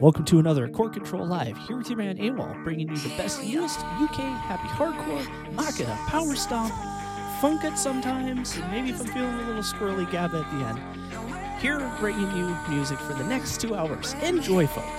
Welcome to another Core Control Live, here with your man AWOL, bringing you the best, newest UK happy hardcore, maka, power stomp, funk it sometimes, and maybe if I'm feeling a little squirrely gab at the end. Here, bringing you music for the next two hours. Enjoy, folks.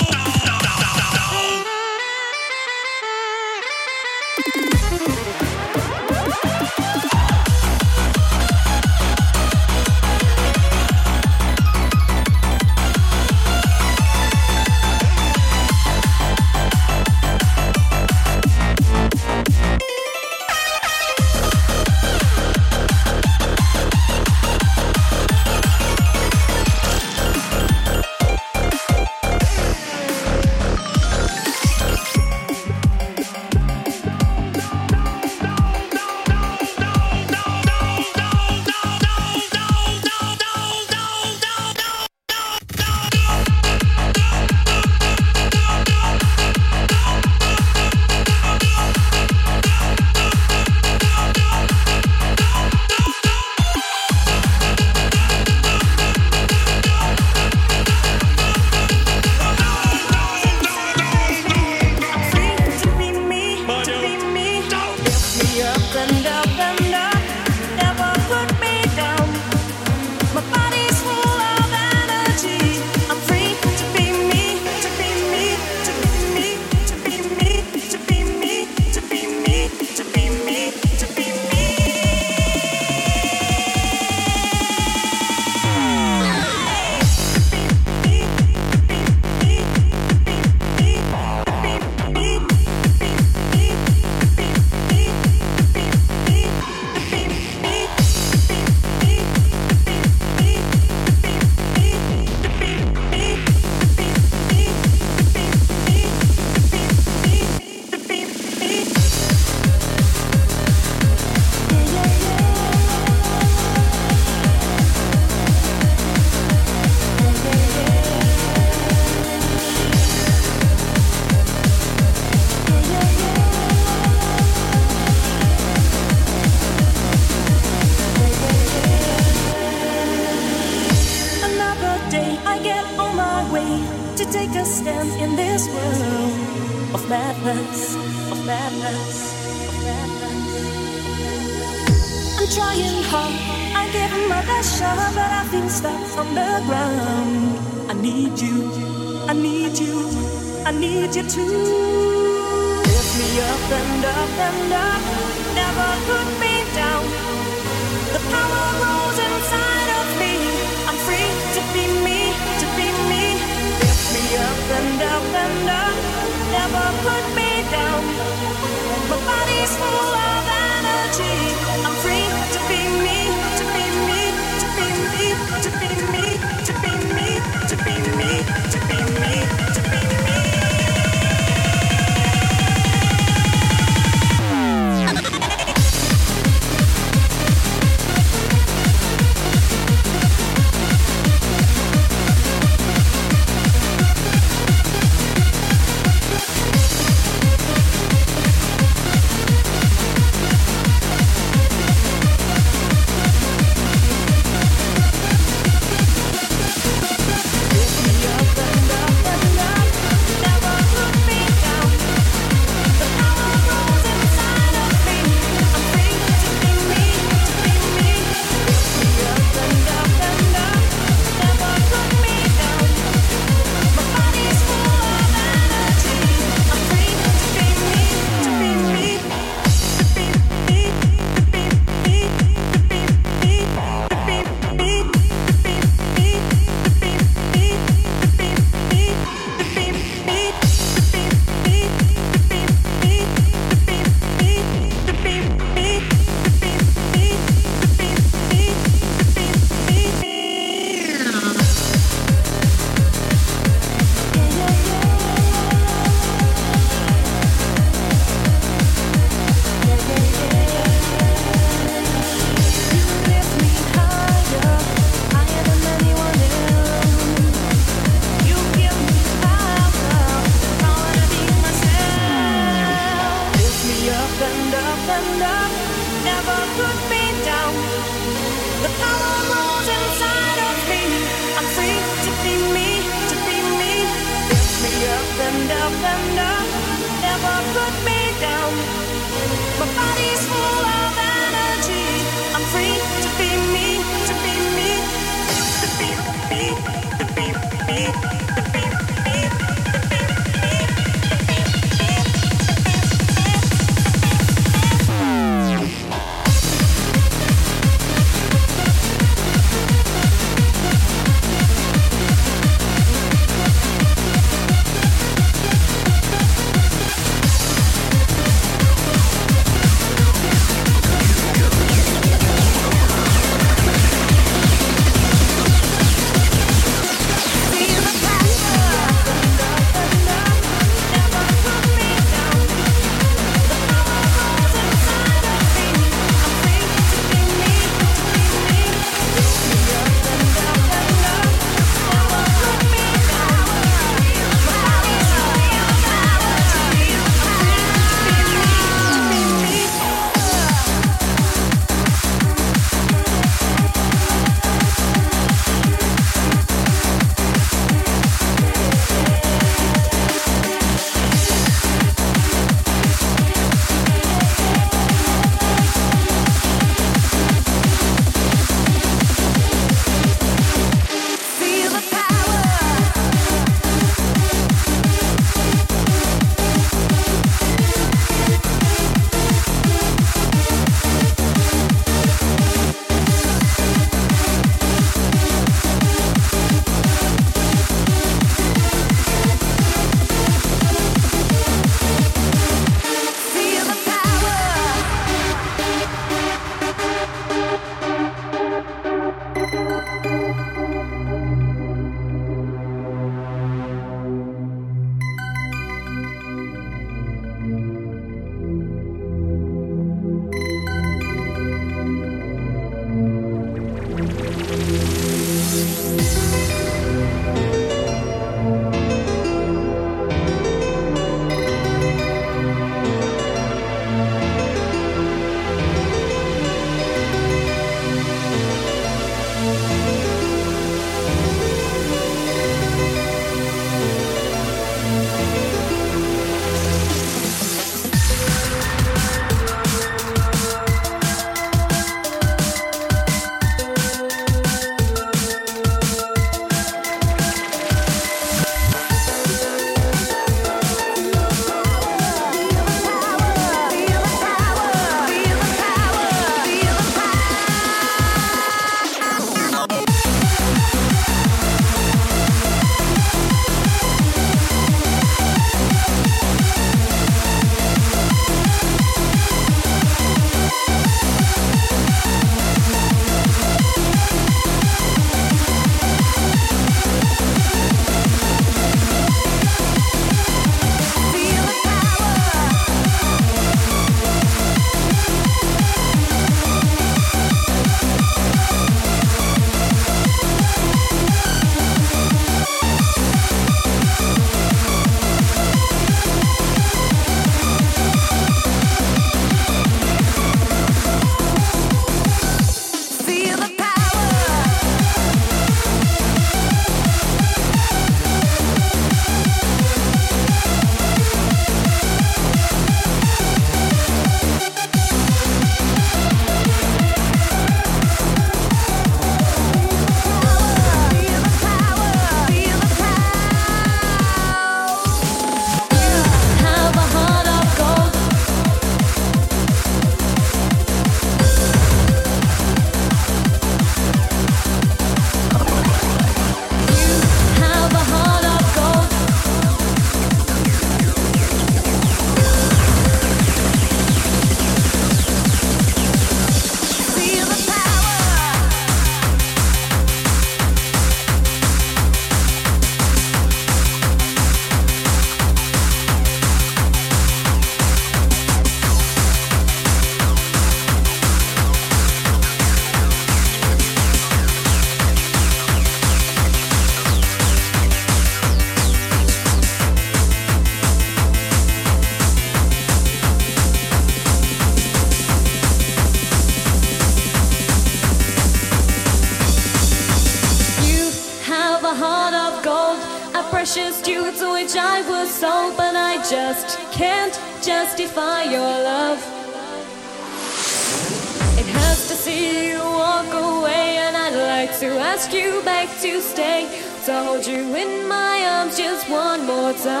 Hold you in my arms just one more time.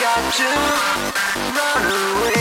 Got to run away.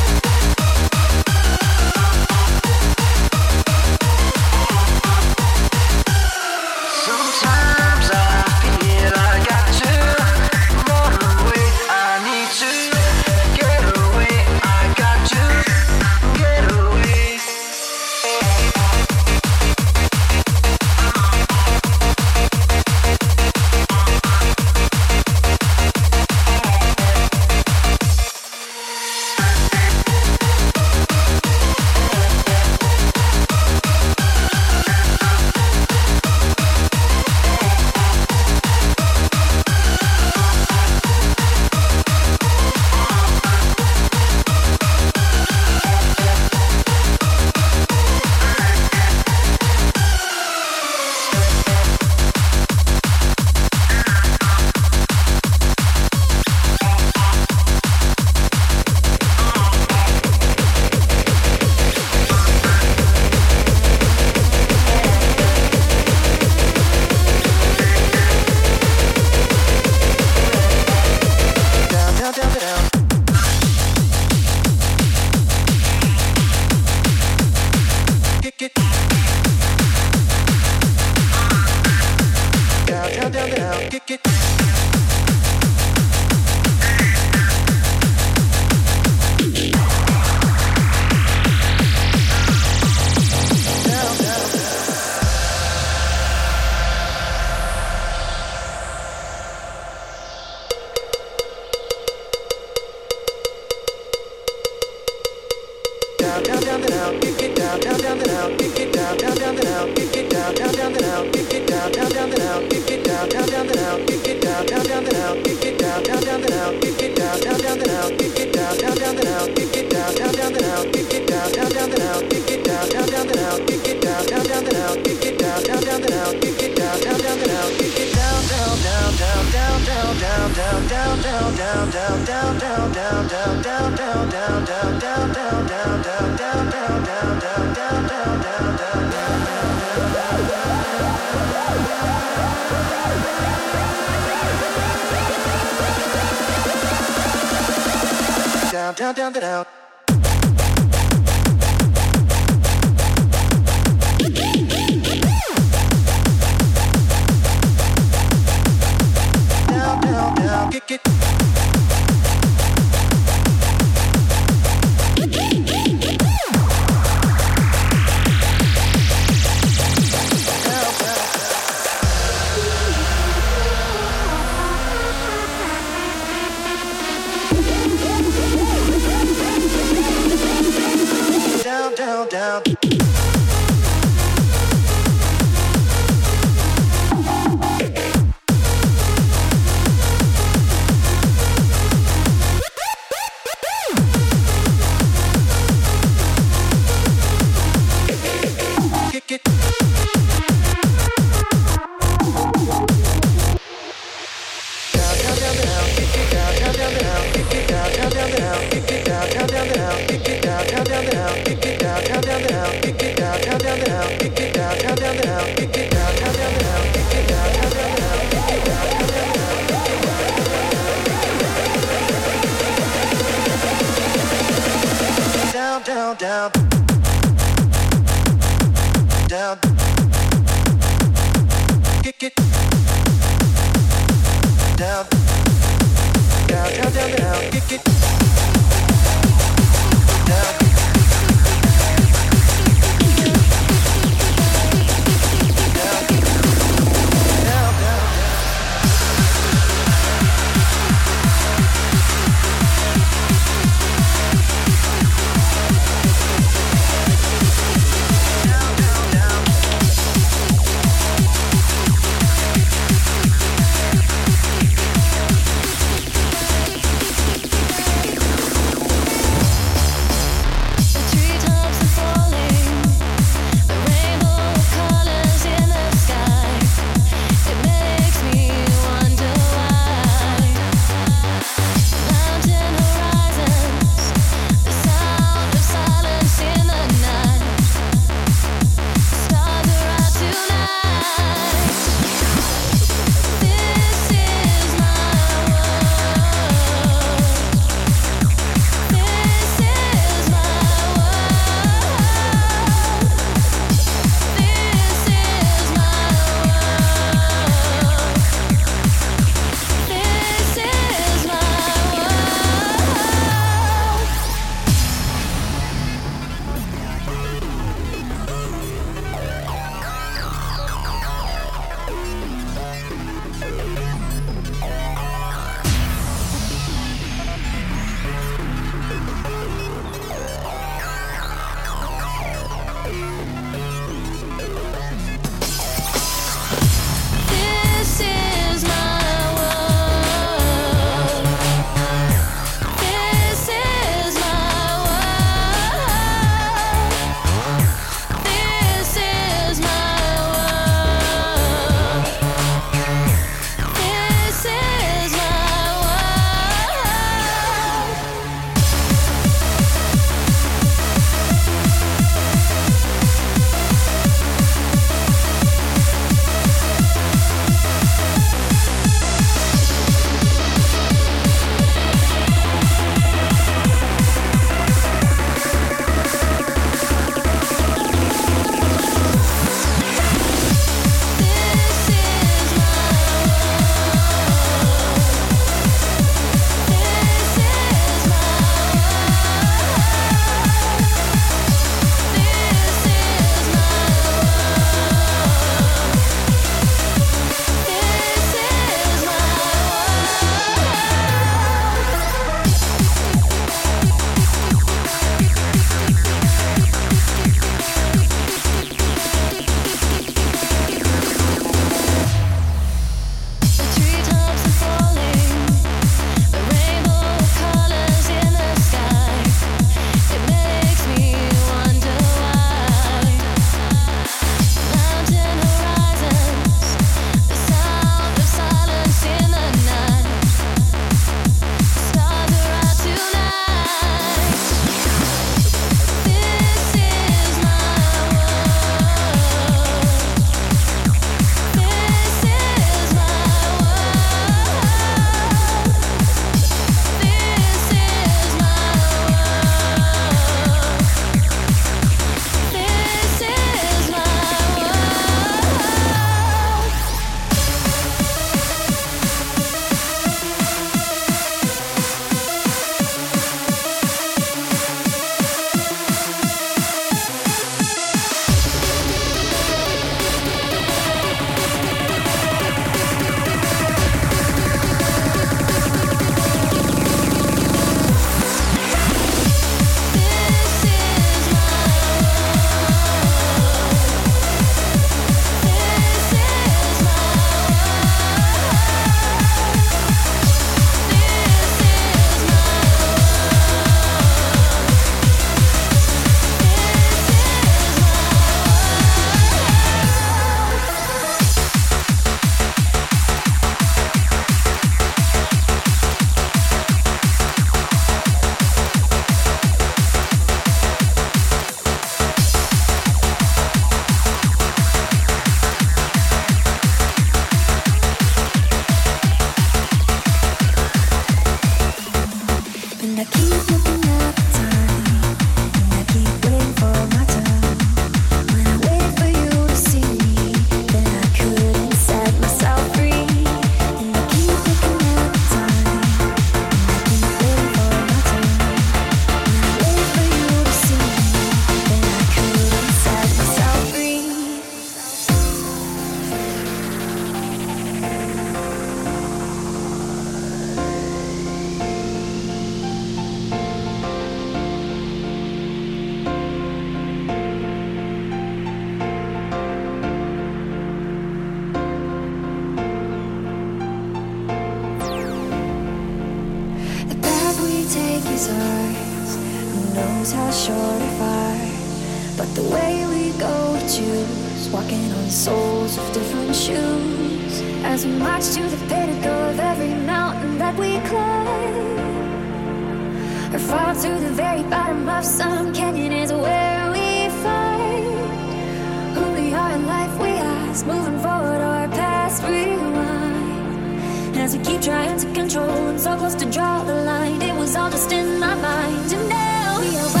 as keep trying to control. I'm so close to draw the line. It was all just in my mind. And now we are.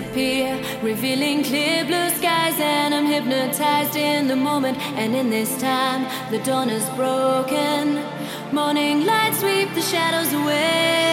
disappear, revealing clear blue skies. And I'm hypnotized in the moment. And in this time, the dawn is broken. Morning light sweep the shadows away.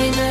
in a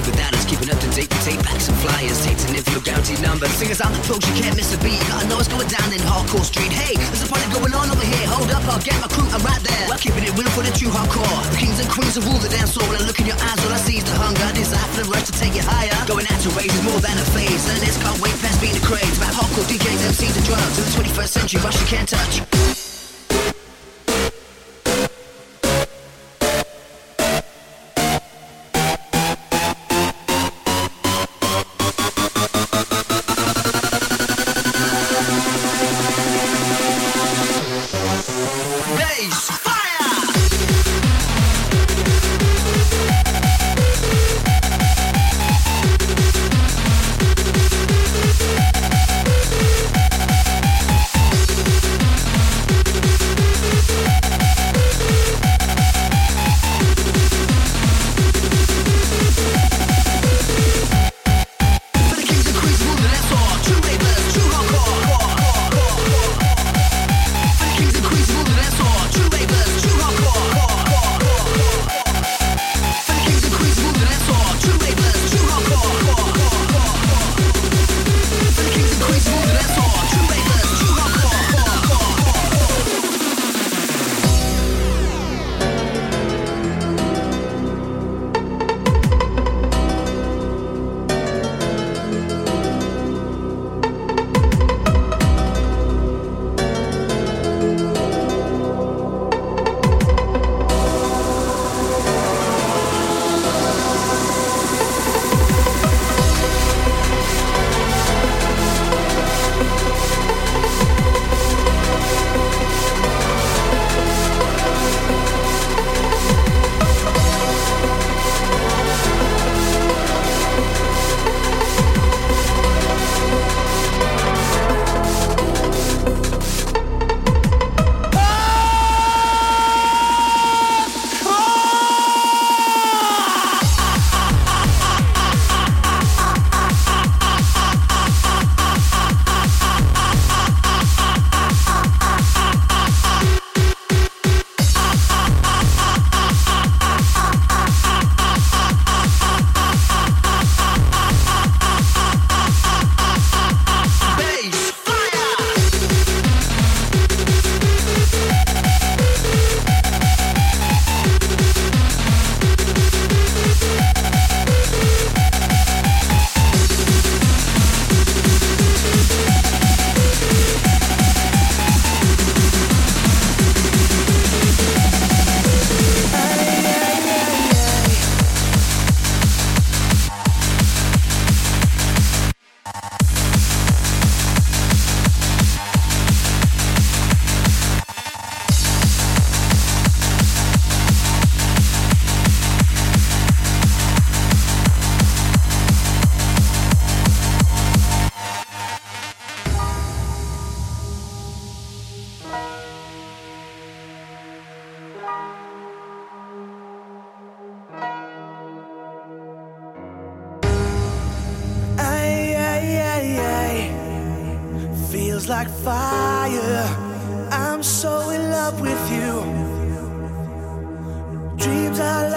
live without us. Keeping up to date, with take backs and flyers. Takes an infinite guarantee number. Singers out, folks, you can't miss a beat. I know it's going down in Hardcore Street. Hey, there's a party going on over here. Hold up, I'll get my crew, I'm right there. We're keeping it real for the true hardcore. The kings and queens of rule the dance floor. When I look in your eyes, all I see is the hunger, desire for the rush to take you higher. Going out to raise is more than a phase. And this can't wait past being the craze. About hardcore DJs, MCs, and drugs. In the 21st century, rush you can't touch.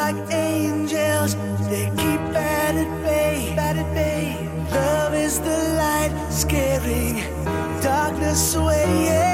like angels, they keep bad at bay, bad at bay. Love is the light, scaring darkness away. Yeah.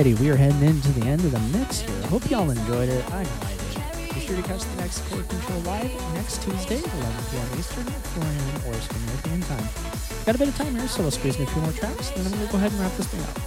righty, we are heading into the end of the mix here. Hope y'all enjoyed it. I know I did. Be sure to catch the next Core Control live next Tuesday, 11 p.m. Eastern, 4 a.m. or European time. Got a bit of time here, so we'll squeeze in a few more tracks, and then I'm going to go ahead and wrap this thing up.